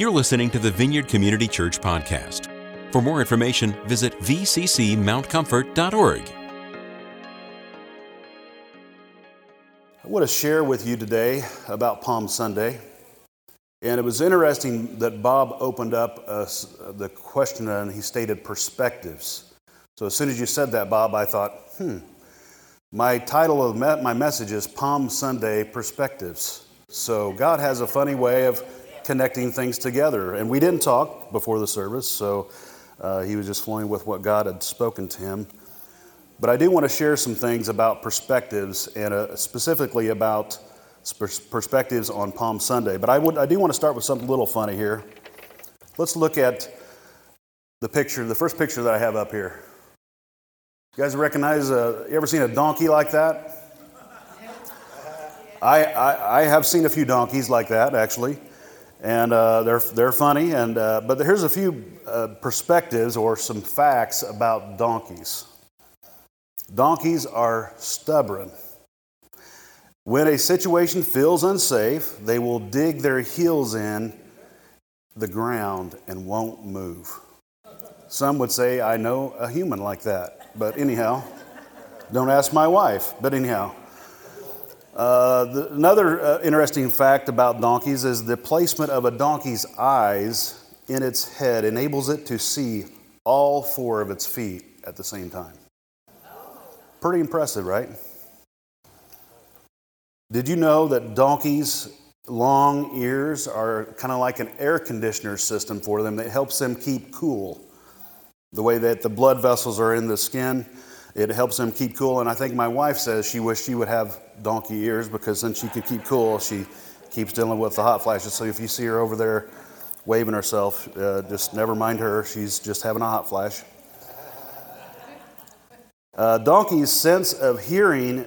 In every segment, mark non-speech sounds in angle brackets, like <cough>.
You're listening to the Vineyard Community Church podcast. For more information, visit vccmountcomfort.org. I want to share with you today about Palm Sunday. And it was interesting that Bob opened up uh, the question and he stated perspectives. So as soon as you said that, Bob, I thought, hmm, my title of my message is Palm Sunday Perspectives. So God has a funny way of connecting things together. And we didn't talk before the service, so uh, he was just flowing with what God had spoken to him. But I do want to share some things about perspectives and uh, specifically about perspectives on Palm Sunday. But I, would, I do want to start with something a little funny here. Let's look at the picture, the first picture that I have up here. You guys recognize, uh, you ever seen a donkey like that? <laughs> I, I, I, have seen a few donkeys like that, actually, and uh, they're, they're funny. And, uh, but here's a few uh, perspectives or some facts about donkeys. Donkeys are stubborn. When a situation feels unsafe, they will dig their heels in the ground and won't move. Some would say, I know a human like that. But anyhow, don't ask my wife. But anyhow, uh, the, another uh, interesting fact about donkeys is the placement of a donkey's eyes in its head enables it to see all four of its feet at the same time. Pretty impressive, right? Did you know that donkeys' long ears are kind of like an air conditioner system for them that helps them keep cool? The way that the blood vessels are in the skin, it helps them keep cool. And I think my wife says she wished she would have donkey ears because then she could keep cool, she keeps dealing with the hot flashes. So if you see her over there waving herself, uh, just never mind her. She's just having a hot flash. Uh, donkeys' sense of hearing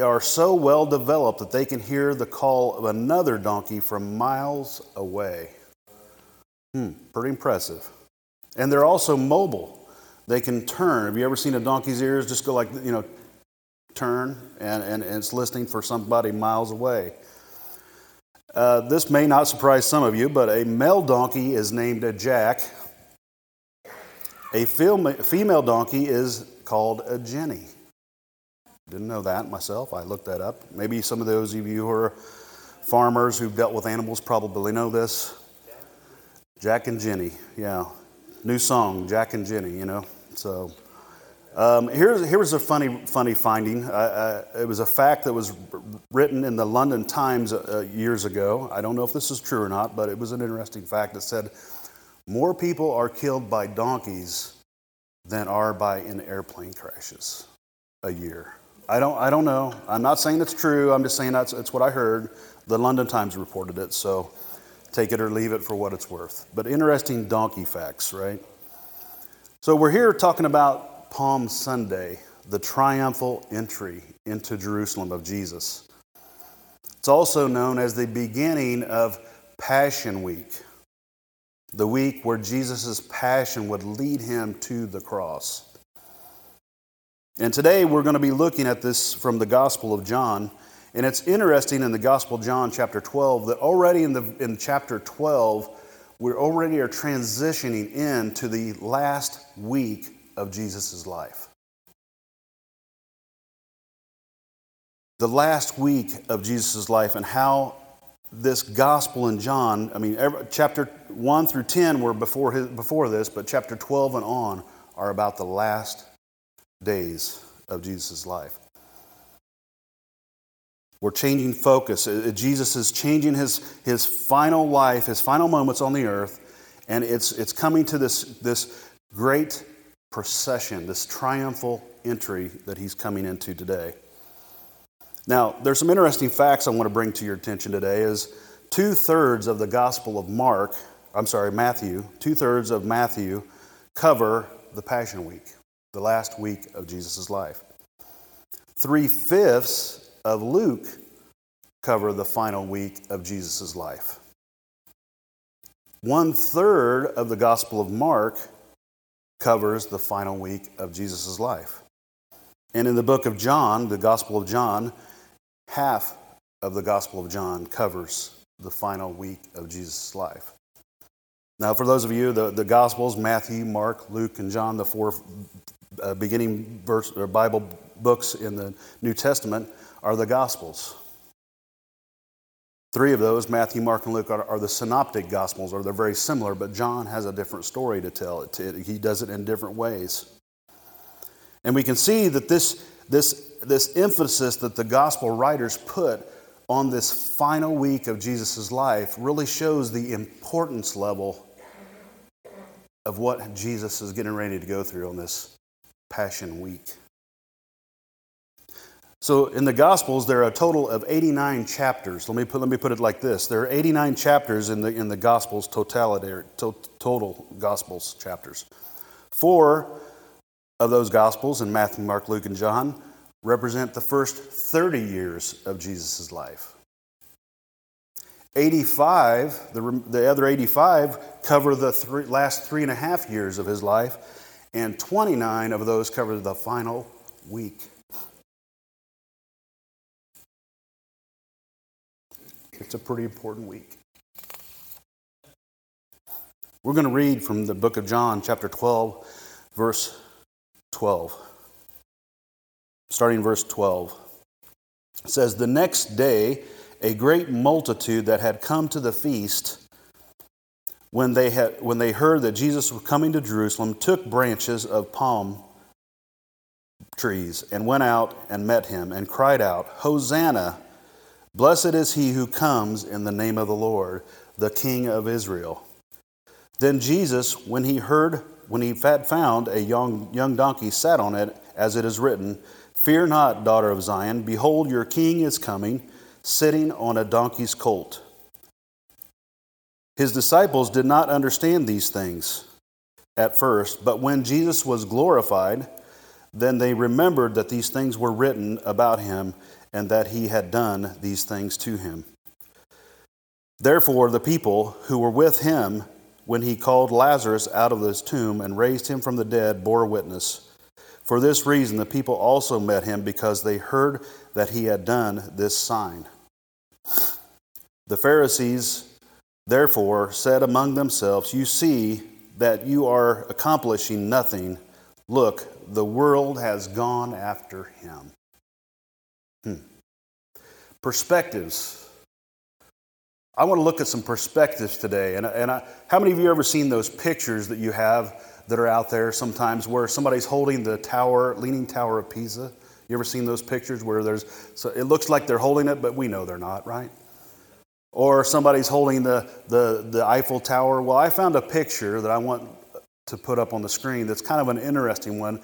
are so well developed that they can hear the call of another donkey from miles away. Hmm, pretty impressive. And they're also mobile. They can turn. Have you ever seen a donkey's ears just go like, you know, turn and, and, and it's listening for somebody miles away? Uh, this may not surprise some of you, but a male donkey is named a jack. A female donkey is called a jenny. Didn't know that myself. I looked that up. Maybe some of those of you who are farmers who've dealt with animals probably know this. Jack and Jenny, yeah new song, Jack and Jenny, you know. So um, here's, here's a funny, funny finding. Uh, uh, it was a fact that was written in the London Times uh, years ago. I don't know if this is true or not, but it was an interesting fact that said more people are killed by donkeys than are by in airplane crashes a year. I don't, I don't know. I'm not saying it's true. I'm just saying that's it's what I heard. The London Times reported it. So Take it or leave it for what it's worth. But interesting donkey facts, right? So we're here talking about Palm Sunday, the triumphal entry into Jerusalem of Jesus. It's also known as the beginning of Passion Week, the week where Jesus' passion would lead him to the cross. And today we're going to be looking at this from the Gospel of John. And it's interesting in the Gospel of John chapter 12 that already in, the, in chapter 12, we already are transitioning into the last week of Jesus' life. The last week of Jesus' life and how this gospel in John, I mean, every, chapter 1 through 10 were before, his, before this, but chapter 12 and on are about the last days of Jesus' life. We're changing focus. Uh, uh, Jesus is changing his, his final life, his final moments on the earth, and it's, it's coming to this, this great procession, this triumphal entry that he's coming into today. Now, there's some interesting facts I want to bring to your attention today is two thirds of the Gospel of Mark, I'm sorry, Matthew, two thirds of Matthew cover the Passion Week, the last week of Jesus' life. Three fifths of Luke cover the final week of Jesus' life. One third of the Gospel of Mark covers the final week of Jesus' life. And in the book of John, the Gospel of John, half of the Gospel of John covers the final week of Jesus' life. Now, for those of you, the, the Gospels, Matthew, Mark, Luke, and John, the four uh, beginning verse, or Bible books in the New Testament, are the Gospels. Three of those, Matthew, Mark, and Luke, are, are, the synoptic gospels, or they're very similar, but John has a different story to tell. It, it, he does it in different ways. And we can see that this, this, this emphasis that the gospel writers put on this final week of Jesus' life really shows the importance level of what Jesus is getting ready to go through on this Passion Week. So in the Gospels, there are a total of 89 chapters. Let me put, let me put it like this there are 89 chapters in the, in the Gospels, totality, to, total Gospels chapters. Four of those Gospels, in Matthew, Mark, Luke, and John, represent the first 30 years of Jesus' life. 85, the, the other 85 cover the three, last three and a half years of his life, and 29 of those cover the final week. It's a pretty important week. We're going to read from the book of John, chapter 12, verse 12. Starting verse 12. It says, The next day, a great multitude that had come to the feast, when they, had, when they heard that Jesus was coming to Jerusalem, took branches of palm trees and went out and met him and cried out, Hosanna! Blessed is he who comes in the name of the Lord, the King of Israel. Then Jesus, when he heard, when he had found a young, young donkey, sat on it, as it is written, Fear not, daughter of Zion, behold, your king is coming sitting on a donkey's colt. His disciples did not understand these things at first, but when Jesus was glorified, then they remembered that these things were written about him and that he had done these things to him. Therefore, the people who were with him when he called Lazarus out of his tomb and raised him from the dead bore witness. For this reason, the people also met him because they heard that he had done this sign. The Pharisees, therefore, said among themselves, You see that you are accomplishing nothing. Look, the world has gone after him. Perspectives. I want to look at some perspectives today. And, and I, how many of you ever seen those pictures that you have that are out there sometimes where somebody's holding the tower, leaning tower of Pisa? You ever seen those pictures where there's, so it looks like they're holding it, but we know they're not, right? Or somebody's holding the, the, the Eiffel Tower. Well, I found a picture that I want to put up on the screen that's kind of an interesting one,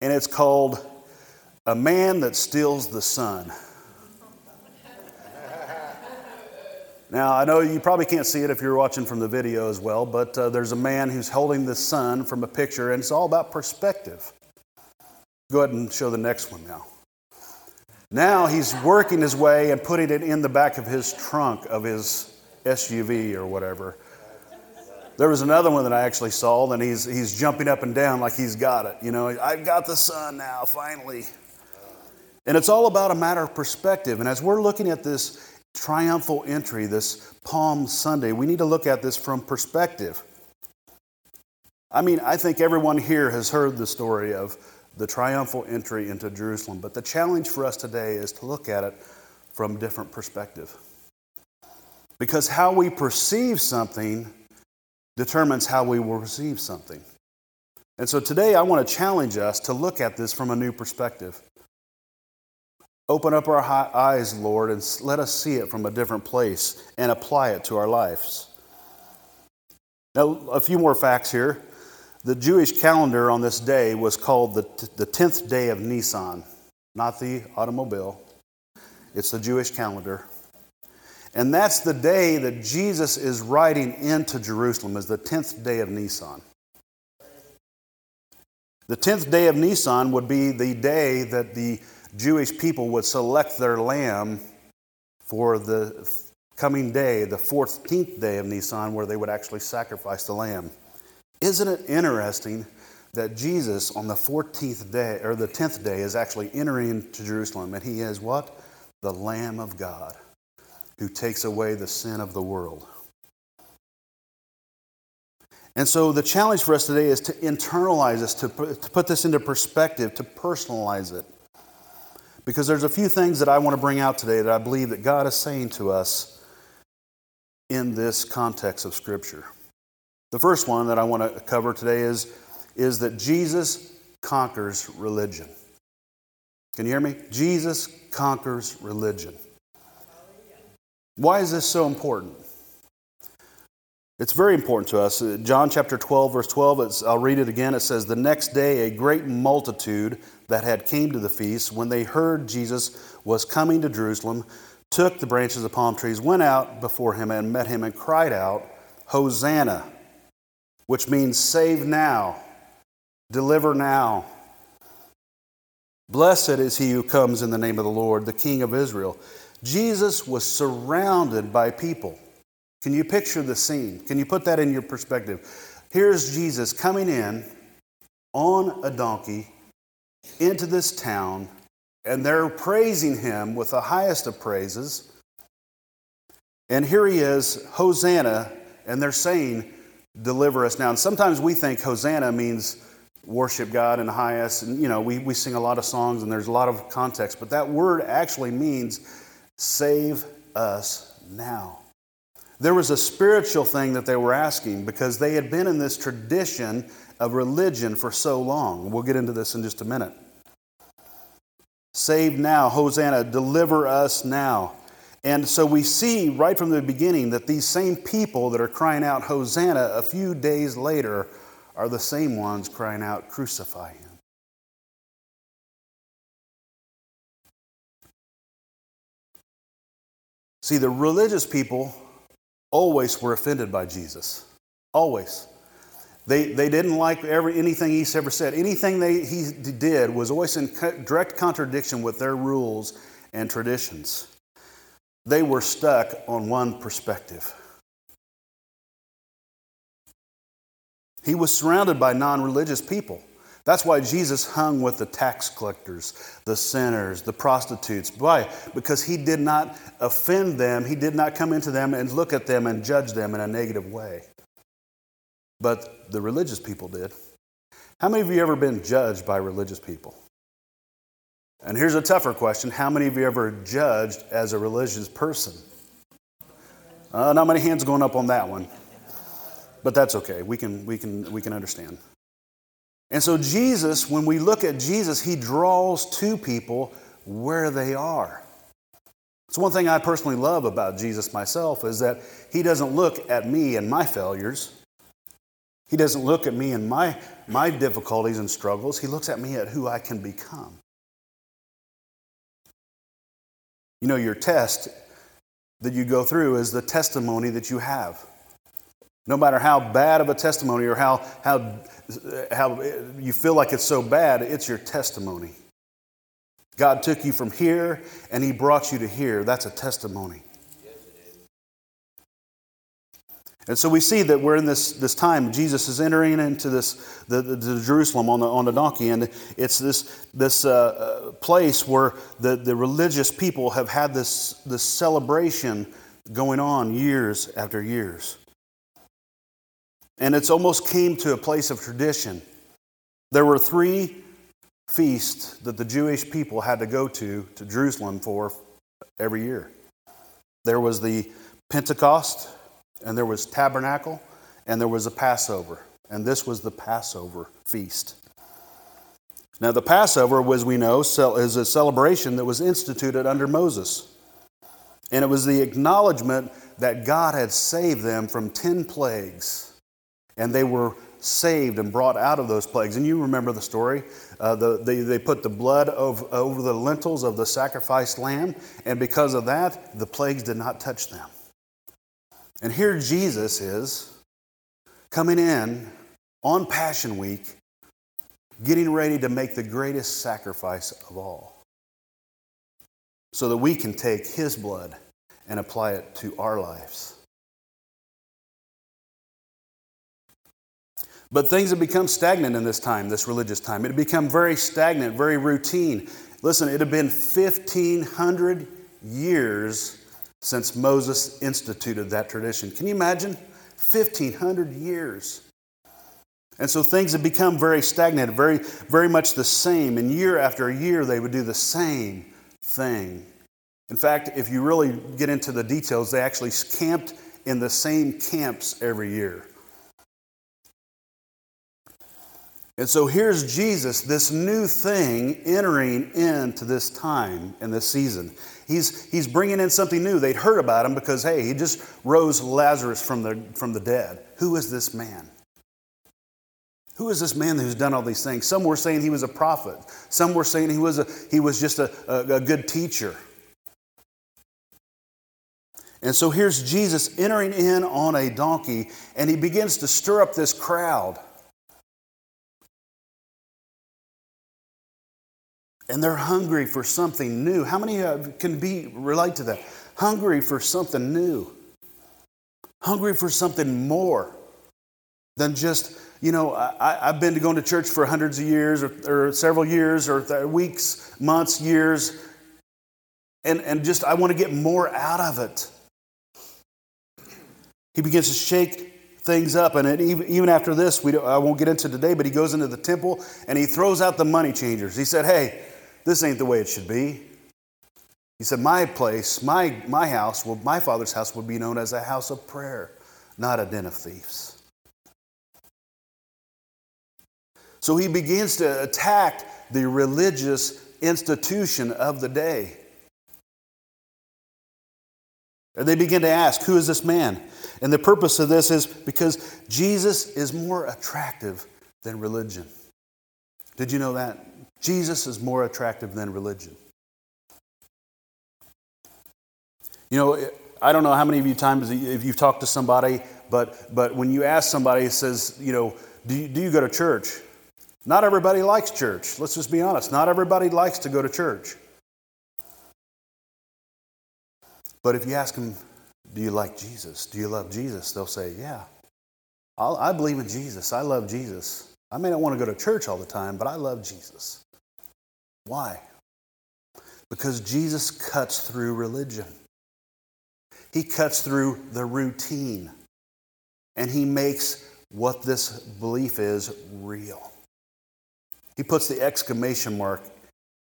and it's called A Man That Steals the Sun. Now, I know you probably can't see it if you're watching from the video as well, but uh, there's a man who's holding the sun from a picture, and it's all about perspective. Go ahead and show the next one now. Now he's working his way and putting it in the back of his trunk of his SUV or whatever. There was another one that I actually saw, and he's, he's jumping up and down like he's got it. You know, I've got the sun now, finally. And it's all about a matter of perspective. And as we're looking at this triumphal entry, this Palm Sunday, we need to look at this from perspective. I mean, I think everyone here has heard the story of the triumphal entry into Jerusalem. But the challenge for us today is to look at it from a different perspective. Because how we perceive something determines how we will receive something. And so today I want to challenge us to look at this from a new perspective. Open up our eyes, Lord, and let us see it from a different place and apply it to our lives. Now, a few more facts here. The Jewish calendar on this day was called the, the 10th day of Nisan, not the automobile. It's the Jewish calendar. And that's the day that Jesus is riding into Jerusalem, is the 10th day of Nisan. The 10th day of Nisan would be the day that the Jewish people would select their lamb for the coming day, the 14th day of Nisan, where they would actually sacrifice the lamb. Isn't it interesting that Jesus on the 14th day or the 10th day is actually entering to Jerusalem and he is what? The Lamb of God who takes away the sin of the world. And so the challenge for us today is to internalize this, to put, to put this into perspective, to personalize it. Because there's a few things that I want to bring out today that I believe that God is saying to us in this context of Scripture. The first one that I want to cover today is, is that Jesus conquers religion. Can you hear me? Jesus conquers religion. Why is this so important? It's very important to us. John chapter 12, verse 12, I'll read it again. It says, The next day, a great multitude that had came to the feast, when they heard Jesus was coming to Jerusalem, took the branches of palm trees, went out before him, and met him, and cried out, Hosanna, which means save now, deliver now. Blessed is he who comes in the name of the Lord, the King of Israel. Jesus was surrounded by people. Can you picture the scene? Can you put that in your perspective? Here's Jesus coming in on a donkey into this town, and they're praising him with the highest of praises. And here he is, Hosanna, and they're saying, Deliver us now. And sometimes we think Hosanna means worship God in the highest. And, you know, we, we sing a lot of songs and there's a lot of context, but that word actually means save us now. There was a spiritual thing that they were asking because they had been in this tradition of religion for so long. We'll get into this in just a minute. Save now, Hosanna, deliver us now. And so we see right from the beginning that these same people that are crying out, Hosanna, a few days later are the same ones crying out, Crucify him. See, the religious people always were offended by Jesus. Always. They, they didn't like every, anything he ever said. Anything they, he did was always in direct contradiction with their rules and traditions. They were stuck on one perspective. He was surrounded by non religious people. That's why Jesus hung with the tax collectors, the sinners, the prostitutes. Why? Because he did not offend them. He did not come into them and look at them and judge them in a negative way. But the religious people did. How many of you ever been judged by religious people? And here's a tougher question How many of you ever judged as a religious person? Uh, not many hands going up on that one. But that's okay. We can, we can, we can understand. And so, Jesus, when we look at Jesus, he draws to people where they are. It's one thing I personally love about Jesus myself is that he doesn't look at me and my failures. He doesn't look at me and my, my difficulties and struggles. He looks at me at who I can become. You know, your test that you go through is the testimony that you have. No matter how bad of a testimony or how, how, how you feel like it's so bad, it's your testimony. God took you from here and He brought you to here. That's a testimony. And so we see that we're in this, this time. Jesus is entering into this the, the, the Jerusalem on the, on the donkey, and it's this, this uh, uh place where the, the religious people have had this, this celebration going on years after years. And it's almost came to a place of tradition. There were three feasts that the Jewish people had to go to to Jerusalem for every year. There was the Pentecost, and there was Tabernacle, and there was a Passover. And this was the Passover feast. Now, the Passover, as we know, is a celebration that was instituted under Moses. And it was the acknowledgement that God had saved them from 10 plagues and they were saved and brought out of those plagues. And you remember the story. Uh, the, they, they put the blood of, over the lintels of the sacrificed lamb, and because of that, the plagues did not touch them. And here Jesus is coming in on Passion Week, getting ready to make the greatest sacrifice of all, so that we can take his blood and apply it to our lives. But things have become stagnant in this time, this religious time. It had become very stagnant, very routine. Listen, it had been 1,500 years since Moses instituted that tradition. Can you imagine? 1,500 years. And so things had become very stagnant, very, very much the same. And year after year, they would do the same thing. In fact, if you really get into the details, they actually camped in the same camps every year. And so here's Jesus, this new thing entering into this time and this season. He's, he's bringing in something new. They'd heard about him because, hey, he just rose Lazarus from the, from the dead. Who is this man? Who is this man who's done all these things? Some were saying he was a prophet. Some were saying he was, a, he was just a, a, a good teacher. And so here's Jesus entering in on a donkey, and he begins to stir up this crowd. And they're hungry for something new. How many can be relate to that? Hungry for something new. Hungry for something more than just you know, I, have been to going to church for hundreds of years or, or several years or th- weeks, months, years, and, and just I want to get more out of it. He begins to shake things up, and even, even after this, we I won't get into today, but he goes into the temple and he throws out the money changers. He said, Hey, this ain't the way it should be. He said, My place, my, my house, well, my father's house would be known as a house of prayer, not a den of thieves. So he begins to attack the religious institution of the day. And they begin to ask, Who is this man? And the purpose of this is because Jesus is more attractive than religion. Did you know that? Jesus is more attractive than religion. You know, I don't know how many of you times if you've talked to somebody, but, but when you ask somebody, it says, you know, do you, do you go to church? Not everybody likes church. Let's just be honest. Not everybody likes to go to church. But if you ask them, Do you like Jesus? Do you love Jesus? They'll say, Yeah. I'll, i believe in Jesus. I love Jesus. I may not want to go to church all the time, but I love Jesus. Why? Because Jesus cuts through religion, He cuts through the routine, and He makes what this belief is real. He puts the exclamation mark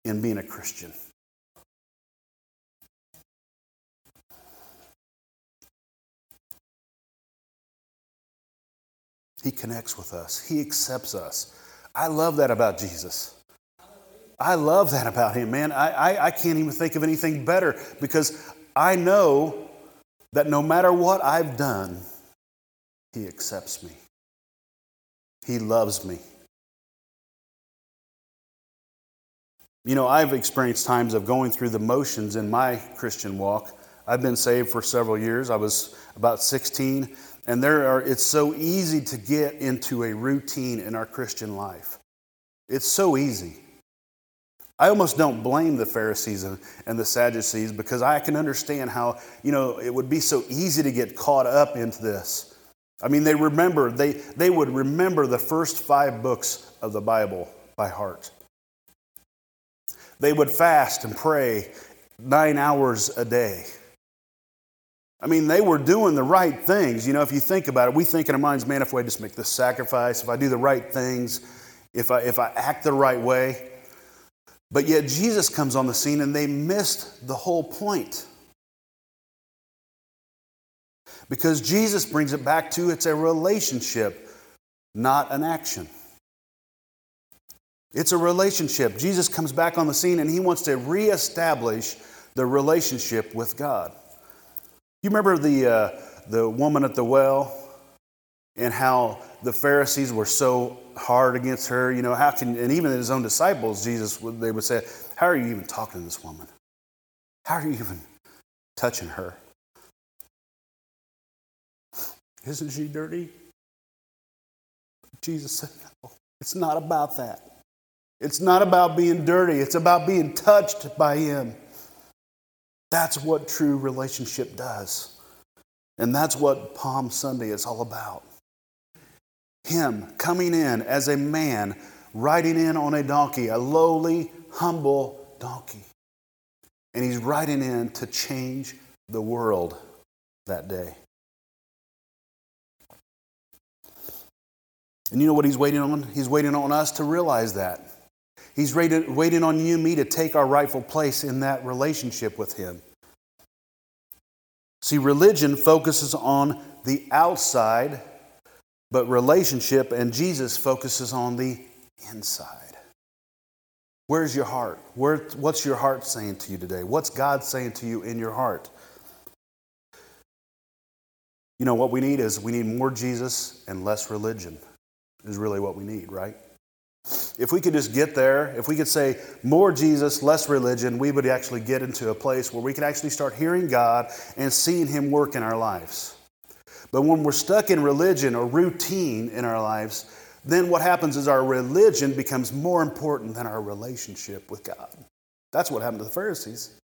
in being a Christian. He connects with us, He accepts us. I love that about Jesus. I love that about him, man. I, I, I, can't even think of anything better because I know that no matter what I've done, he accepts me. He loves me. You know, I've experienced times of going through the motions in my Christian walk. I've been saved for several years. I was about 16, and there are it's so easy to get into a routine in our Christian life. It's so easy. I almost don't blame the Pharisees and the Sadducees because I can understand how, you know, it would be so easy to get caught up into this. I mean, they remember, they, they would remember the first five books of the Bible by heart. They would fast and pray nine hours a day. I mean, they were doing the right things. You know, if you think about it, we think in our minds, man, if I just make this sacrifice, if I do the right things, if I, if I act the right way. But yet Jesus comes on the scene and they missed the whole point. Because Jesus brings it back to it's a relationship, not an action. It's a relationship. Jesus comes back on the scene and he wants to reestablish the relationship with God. You remember the, uh, the woman at the well and how the Pharisees were so hard against her? You know, how can, and even his own disciples, Jesus, they would say, How are you even talking to this woman? How are you even touching her? Isn't she dirty? Jesus said, No, it's not about that. It's not about being dirty, it's about being touched by Him. That's what true relationship does. And that's what Palm Sunday is all about. Him coming in as a man, riding in on a donkey, a lowly, humble donkey. And he's riding in to change the world that day. And you know what he's waiting on? He's waiting on us to realize that. He's waiting on you and me to take our rightful place in that relationship with him. See, religion focuses on the outside, but relationship and Jesus focuses on the inside. Where's your heart? Where, what's your heart saying to you today? What's God saying to you in your heart? You know, what we need is we need more Jesus and less religion, is really what we need, right? If we could just get there, if we could say more Jesus, less religion, we would actually get into a place where we could actually start hearing God and seeing Him work in our lives. But when we're stuck in religion or routine in our lives, then what happens is our religion becomes more important than our relationship with God. That's what happened to the Pharisees.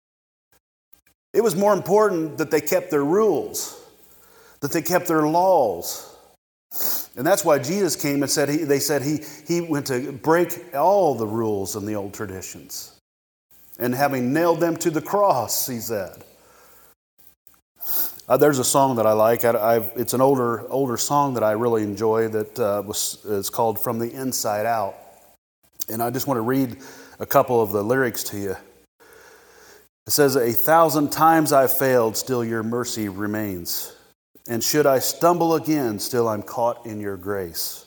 It was more important that they kept their rules, that they kept their laws. And that's why Jesus came and said, he, they said he, he went to break all the rules and the old traditions. And having nailed them to the cross, he said. Uh, there's a song that I like. I, it's an older older song that I really enjoy. That uh, was is called "From the Inside Out," and I just want to read a couple of the lyrics to you. It says, "A thousand times I've failed, still your mercy remains, and should I stumble again, still I'm caught in your grace.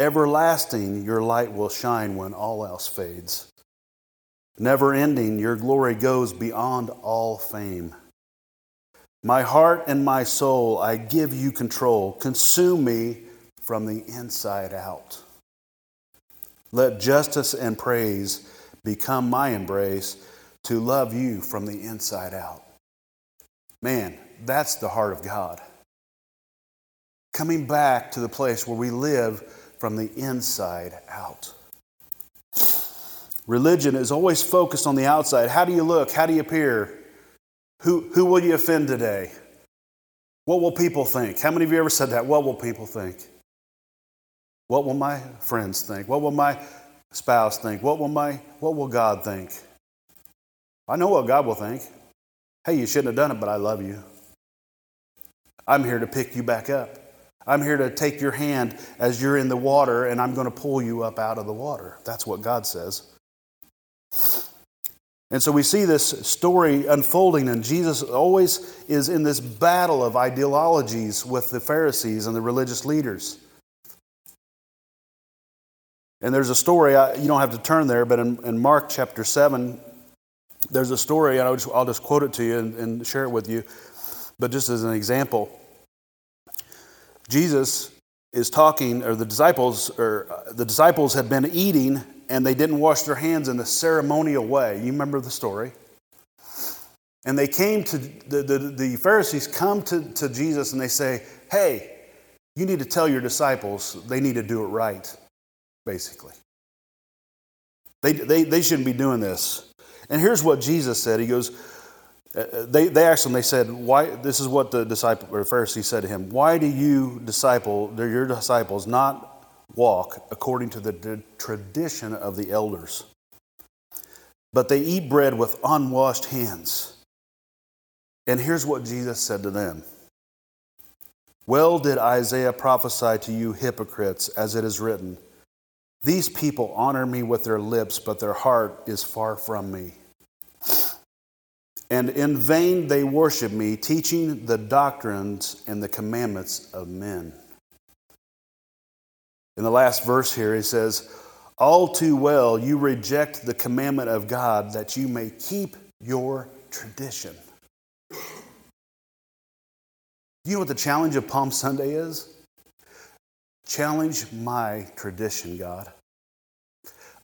Everlasting, your light will shine when all else fades. Never ending, your glory goes beyond all fame." My heart and my soul, I give you control. Consume me from the inside out. Let justice and praise become my embrace to love you from the inside out. Man, that's the heart of God. Coming back to the place where we live from the inside out. Religion is always focused on the outside. How do you look? How do you appear? Who, who will you offend today? What will people think? How many of you ever said that? What will people think? What will my friends think? What will my spouse think? What will, my, what will God think? I know what God will think. Hey, you shouldn't have done it, but I love you. I'm here to pick you back up. I'm here to take your hand as you're in the water, and I'm going to pull you up out of the water. That's what God says. And so we see this story unfolding, and Jesus always is in this battle of ideologies with the Pharisees and the religious leaders. And there's a story, you don't have to turn there, but in, Mark chapter 7, there's a story, and I'll just, I'll just quote it to you and, and share it with you. But just as an example, Jesus is talking, or the disciples, or uh, the disciples had been eating and they didn't wash their hands in a ceremonial way. You remember the story? And they came to, the, the, the Pharisees come to, to Jesus and they say, Hey, you need to tell your disciples they need to do it right, basically. They, they, they shouldn't be doing this. And here's what Jesus said He goes, uh, uh, they, they asked him, they said, why, this is what the disciple or Pharisee said to him, why do you disciple, they're your disciples, not walk according to the tradition of the elders. But they eat bread with unwashed hands. And here's what Jesus said to them Well did Isaiah prophesy to you, hypocrites, as it is written These people honor me with their lips, but their heart is far from me. And in vain they worship me, teaching the doctrines and the commandments of men. In the last verse here, he says, All too well you reject the commandment of God that you may keep your tradition. You know what the challenge of Palm Sunday is? Challenge my tradition, God.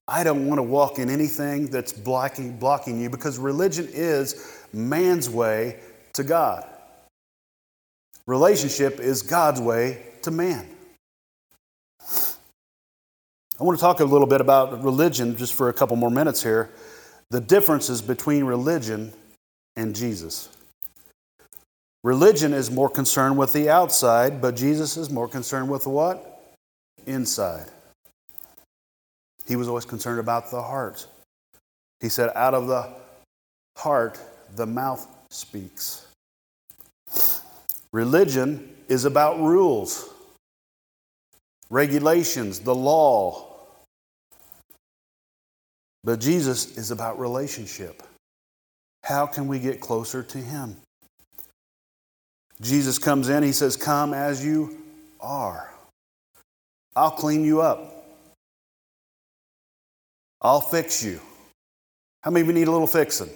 I don't want to walk in anything that's blocking, blocking you because religion is man's way to God. Relationship is God's way to man. I want to talk a little bit about religion just for a couple more minutes here. The differences between religion and Jesus. Religion is more concerned with the outside, but Jesus is more concerned with what? Inside. He was always concerned about the heart. He said, out of the heart, the mouth speaks. Religion is about rules. Regulations, the law. But Jesus is about relationship. How can we get closer to Him? Jesus comes in, He says, Come as you are. I'll clean you up. I'll fix you. How many of you need a little fixing?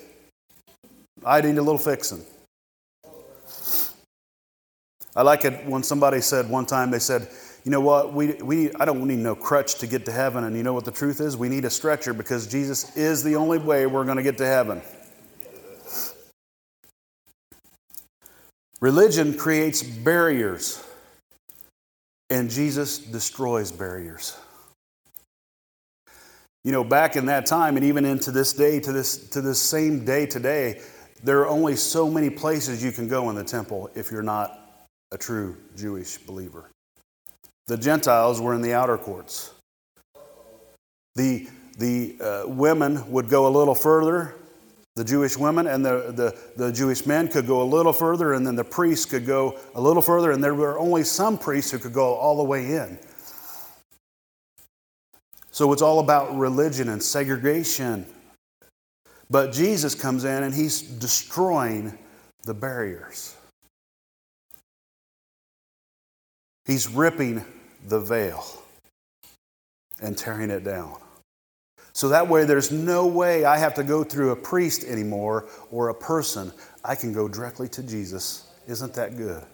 I need a little fixing. I like it when somebody said one time, they said, you know what, we, we, I don't need no crutch to get to heaven. And you know what the truth is? We need a stretcher because Jesus is the only way we're going to get to heaven. Religion creates barriers, and Jesus destroys barriers. You know, back in that time, and even into this day, to this, to this same day today, there are only so many places you can go in the temple if you're not a true Jewish believer. The Gentiles were in the outer courts. The, the uh, women would go a little further, the Jewish women, and the, the, the Jewish men could go a little further, and then the priests could go a little further, and there were only some priests who could go all the way in. So it's all about religion and segregation. But Jesus comes in and he's destroying the barriers. He's ripping the veil and tearing it down. So that way, there's no way I have to go through a priest anymore or a person. I can go directly to Jesus. Isn't that good?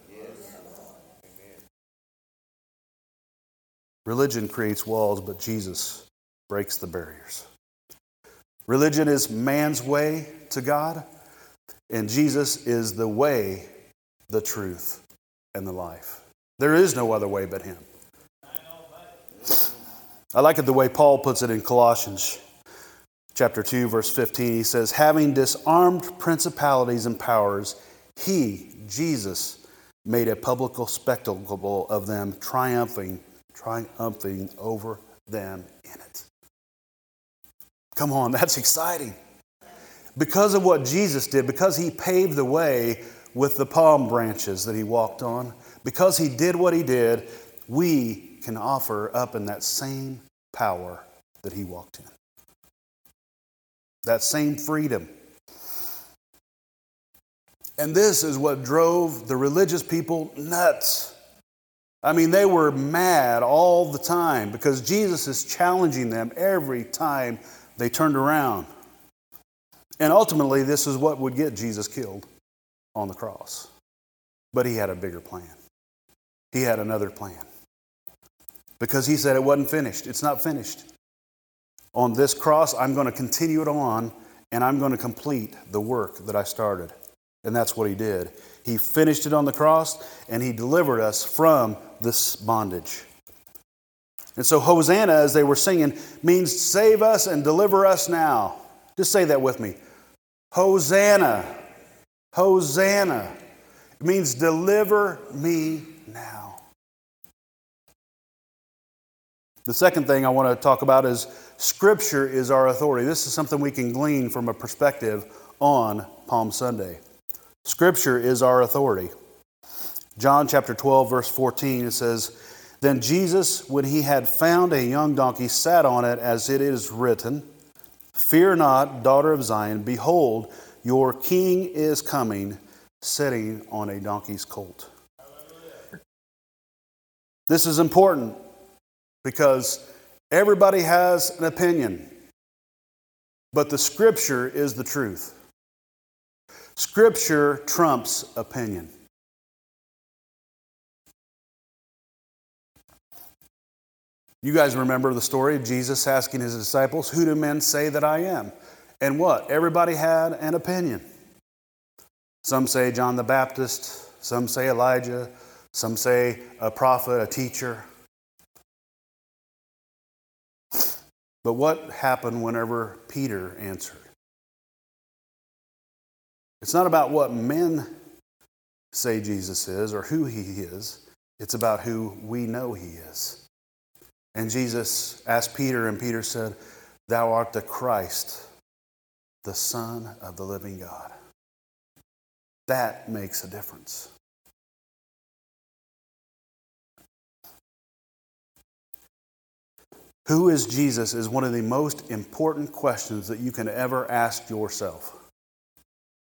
Religion creates walls, but Jesus breaks the barriers. Religion is man's way to God, and Jesus is the way, the truth, and the life. There is no other way but Him. I like it the way Paul puts it in Colossians chapter 2 verse 15 he says having disarmed principalities and powers he Jesus made a public spectacle of them triumphing triumphing over them in it. Come on <laughs> that's exciting. Because of what Jesus did because he paved the way with the palm branches that he walked on because he did what he did, we can offer up in that same power that he walked in. That same freedom. And this is what drove the religious people nuts. I mean, they were mad all the time because Jesus is challenging them every time they turned around. And ultimately, this is what would get Jesus killed on the cross. But he had a bigger plan. He had another plan. Because he said it wasn't finished. It's not finished. On this cross, I'm going to continue it on and I'm going to complete the work that I started. And that's what he did. He finished it on the cross and he delivered us from this bondage. And so, Hosanna, as they were singing, means save us and deliver us now. Just say that with me Hosanna. Hosanna. It means deliver me The second thing I want to talk about is Scripture is our authority. This is something we can glean from a perspective on Palm Sunday. Scripture is our authority. John chapter 12, verse 14, it says, Then Jesus, when he had found a young donkey, sat on it, as it is written, Fear not, daughter of Zion, behold, your king is coming, sitting on a donkey's colt. This is important because everybody has an opinion, but the scripture is the truth. Scripture trumps opinion. You guys remember the story of Jesus asking his disciples, Who do men say that I am? And what? Everybody had an opinion. Some say John the Baptist, some say Elijah, some say a prophet, a teacher. But what happened whenever Peter answered? It's not about what men say Jesus is or who he is, it's about who we know he is. And Jesus asked Peter, and Peter said, Thou art the Christ, the Son of the living God. That makes a difference. Who is Jesus is one of the most important questions that you can ever ask yourself.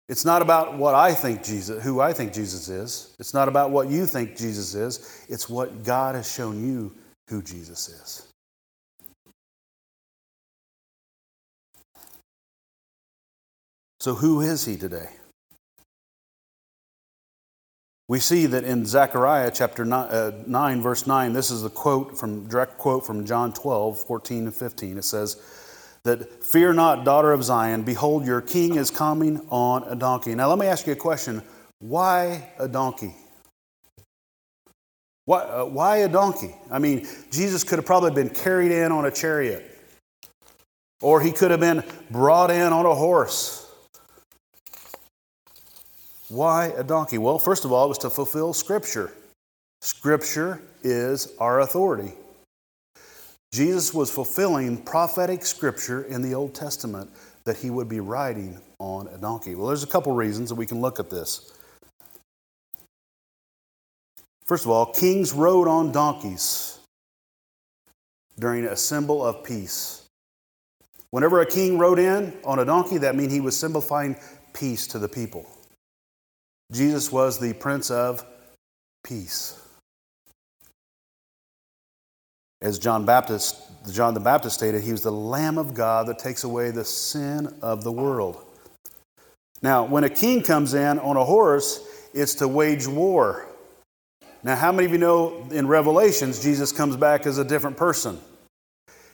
It's not about what I think Jesus, who I think Jesus is. It's not about what you think Jesus is. It's what God has shown you who Jesus is. So, who is he today? We see that in Zechariah chapter 9, uh, 9, verse 9, this is the quote from direct quote from John 12, 14 and 15. It says that fear not, daughter of Zion, behold, your king is coming on a donkey. Now let me ask you a question. Why a donkey? Why, uh, why a donkey? I mean, Jesus could have probably been carried in on a chariot, or he could have been brought in on a horse. Why a donkey? Well, first of all, it was to fulfill Scripture. Scripture is our authority. Jesus was fulfilling prophetic scripture in the Old Testament that he would be riding on a donkey. Well, there's a couple reasons that we can look at this. First of all, kings rode on donkeys during a symbol of peace. Whenever a king rode in on a donkey, that meant he was simplifying peace to the people. Jesus was the Prince of Peace. As John Baptist, John the Baptist stated, he was the Lamb of God that takes away the sin of the world. Now, when a king comes in on a horse, it's to wage war. Now, how many of you know in Revelations, Jesus comes back as a different person?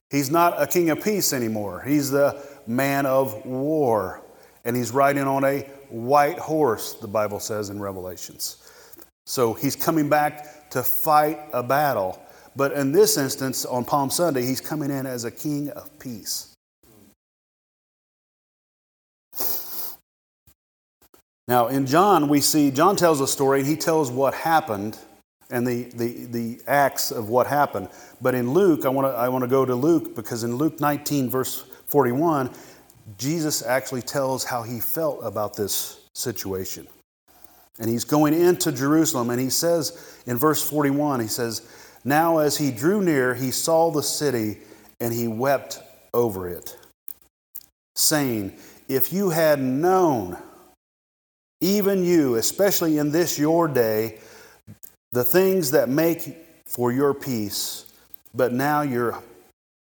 He's not a king of peace anymore. He's the man of war. And he's riding on a white horse, the Bible says in Revelations. So he's coming back to fight a battle. But in this instance, on Palm Sunday, he's coming in as a king of peace. Now, in John, we see, John tells a story, and he tells what happened and the, the, the acts of what happened. But in Luke, I want to I want to go to Luke because in Luke 19, verse 41, Jesus actually tells how he felt about this situation. And he's going into Jerusalem, and he says in verse 41, he says, Now as he drew near, he saw the city, and he wept over it, saying, If you had known, even you, especially in this your day, the things that make for your peace, but now you're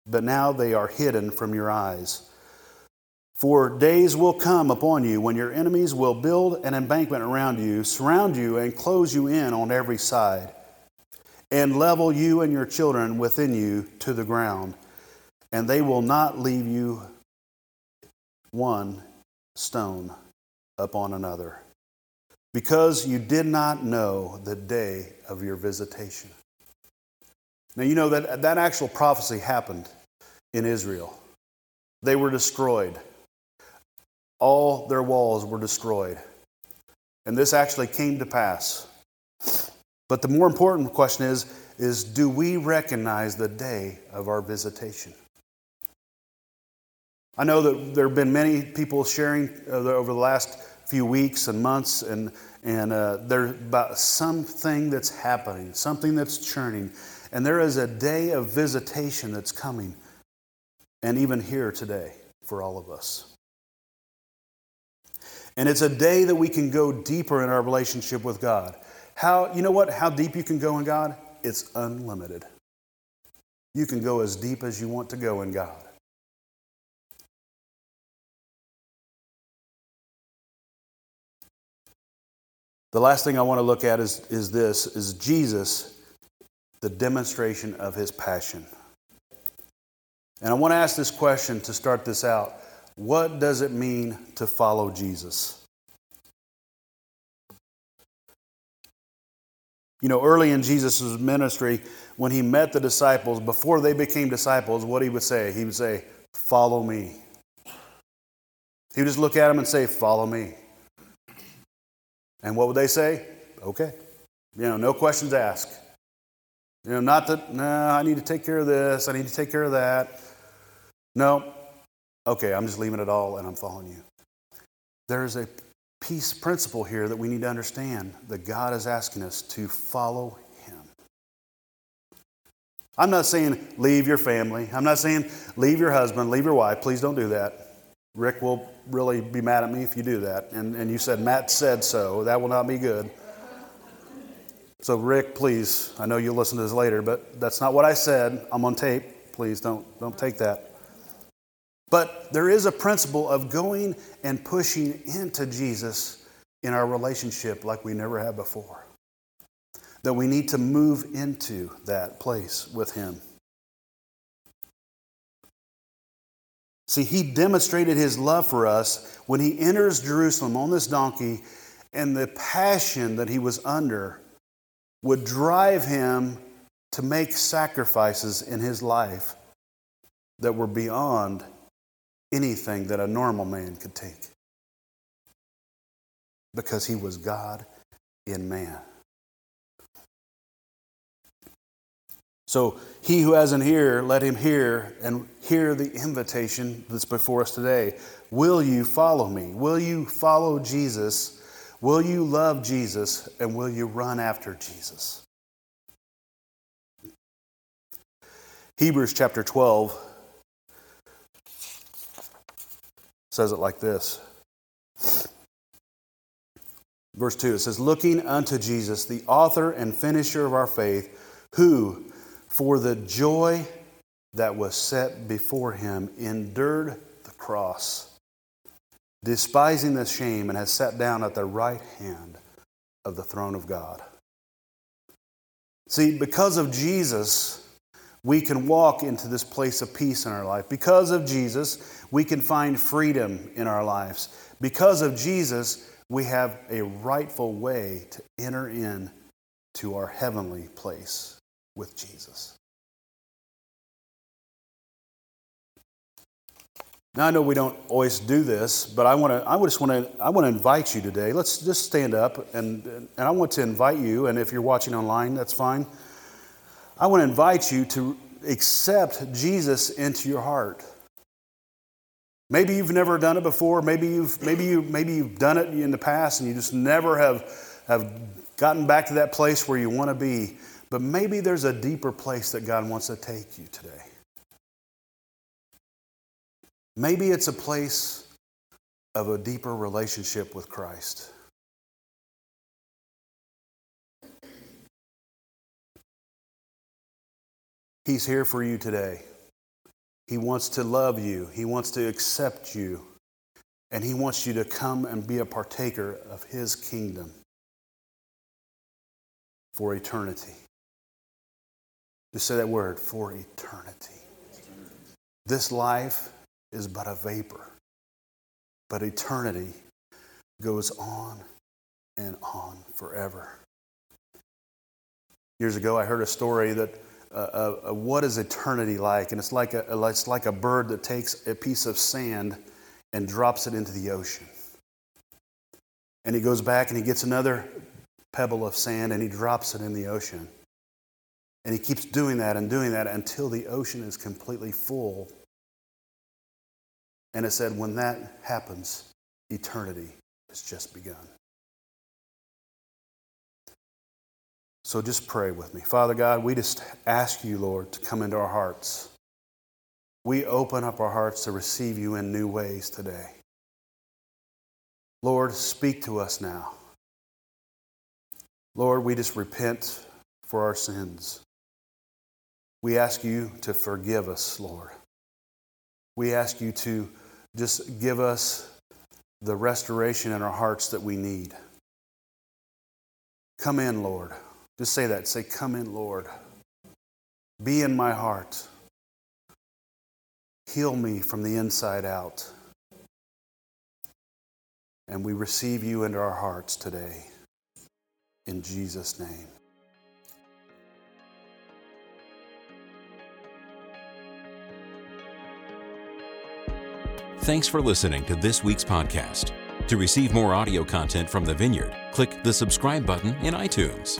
but now they are hidden from your eyes. For days will come upon you when your enemies will build an embankment around you, surround you, and close you in on every side, and level you and your children within you to the ground, and they will not leave you one stone upon another, because you did not know the day of your visitation. Now, you know that that actual prophecy happened in Israel. They were destroyed all their walls were destroyed. And this actually came to pass. But the more important question is, is do we recognize the day of our visitation? I know that there have been many people sharing uh, over the last few weeks and months, and, and uh, there's about something that's happening, something that's churning. And there is a day of visitation that's coming, and even here today for all of us. And it's a day that we can go deeper in our relationship with God. How, you know what? How deep you can go in God? It's unlimited. You can go as deep as you want to go in God. The last thing I want to look at is, is this is Jesus, the demonstration of his passion. And I want to ask this question to start this out. What does it mean to follow Jesus? You know, early in Jesus' ministry, when he met the disciples, before they became disciples, what he would say? He would say, Follow me. He would just look at them and say, Follow me. And what would they say? Okay. You know, no questions asked. You know, not that, no, I need to take care of this, I need to take care of that. No, okay, I'm just leaving it all and I'm following you. There's a peace principle here that we need to understand that God is asking us to follow Him. I'm not saying leave your family. I'm not saying leave your husband, leave your wife. Please don't do that. Rick will really be mad at me if you do that. And, and you said, Matt said so. That will not be good. So, Rick, please, I know you'll listen to this later, but that's not what I said. I'm on tape. Please don't, don't take that. But there is a principle of going and pushing into Jesus in our relationship like we never have before. That we need to move into that place with Him. See, He demonstrated His love for us when He enters Jerusalem on this donkey, and the passion that He was under would drive Him to make sacrifices in His life that were beyond anything that a normal man could take because he was God in man. So, he who has an ear, let him hear and hear the invitation that's before us today. Will you follow me? Will you follow Jesus? Will you love Jesus? And will you run after Jesus? Hebrews chapter 12 says it like this. Verse 2 it says, Looking unto Jesus, the author and finisher of our faith, who, for the joy that was set before him, endured the cross, despising the shame, and has sat down at the right hand of the throne of God. See, because of Jesus, we can walk into this place of peace in our life. Because of Jesus, we can find freedom in our lives. Because of Jesus, we have a rightful way to enter in to our heavenly place with Jesus. Now I know we don't always do this, but I want to. I just want to. I want to invite you today. Let's just stand up, and and I want to invite you. And if you're watching online, that's fine. I want to invite you to accept Jesus into your heart. Maybe you've never done it before. Maybe you've, maybe you, maybe you've done it in the past and you just never have, have gotten back to that place where you want to be. But maybe there's a deeper place that God wants to take you today. Maybe it's a place of a deeper relationship with Christ. He's here for you today. He wants to love you, He wants to accept you, and He wants you to come and be a partaker of His kingdom for eternity. Just say that word for eternity. This life is but a vapor, but eternity goes on and on forever. Years ago, I heard a story that what is eternity like? And it's like, a, it's like a bird that takes a piece of sand and drops it into the ocean. And he goes back and he gets another pebble of sand and he drops it in the ocean. And he keeps doing that and doing that until the ocean is completely full. And it said, when that happens, eternity has just begun. So just pray with me. Father God, we just ask you, Lord, to come into our hearts. We open up our hearts to receive you in new ways today. Lord, speak to us now. Lord, we just repent for our sins. We ask you to forgive us, Lord. We ask you to just give us the restoration in our hearts that we need. Come in, Lord. Just say that. Say, Come in, Lord. Be in my heart. Heal me from the inside out. And we receive you into our hearts today. In Jesus' name. Thanks for listening to this week's podcast. To receive more audio content from the Vineyard, click the subscribe button in iTunes.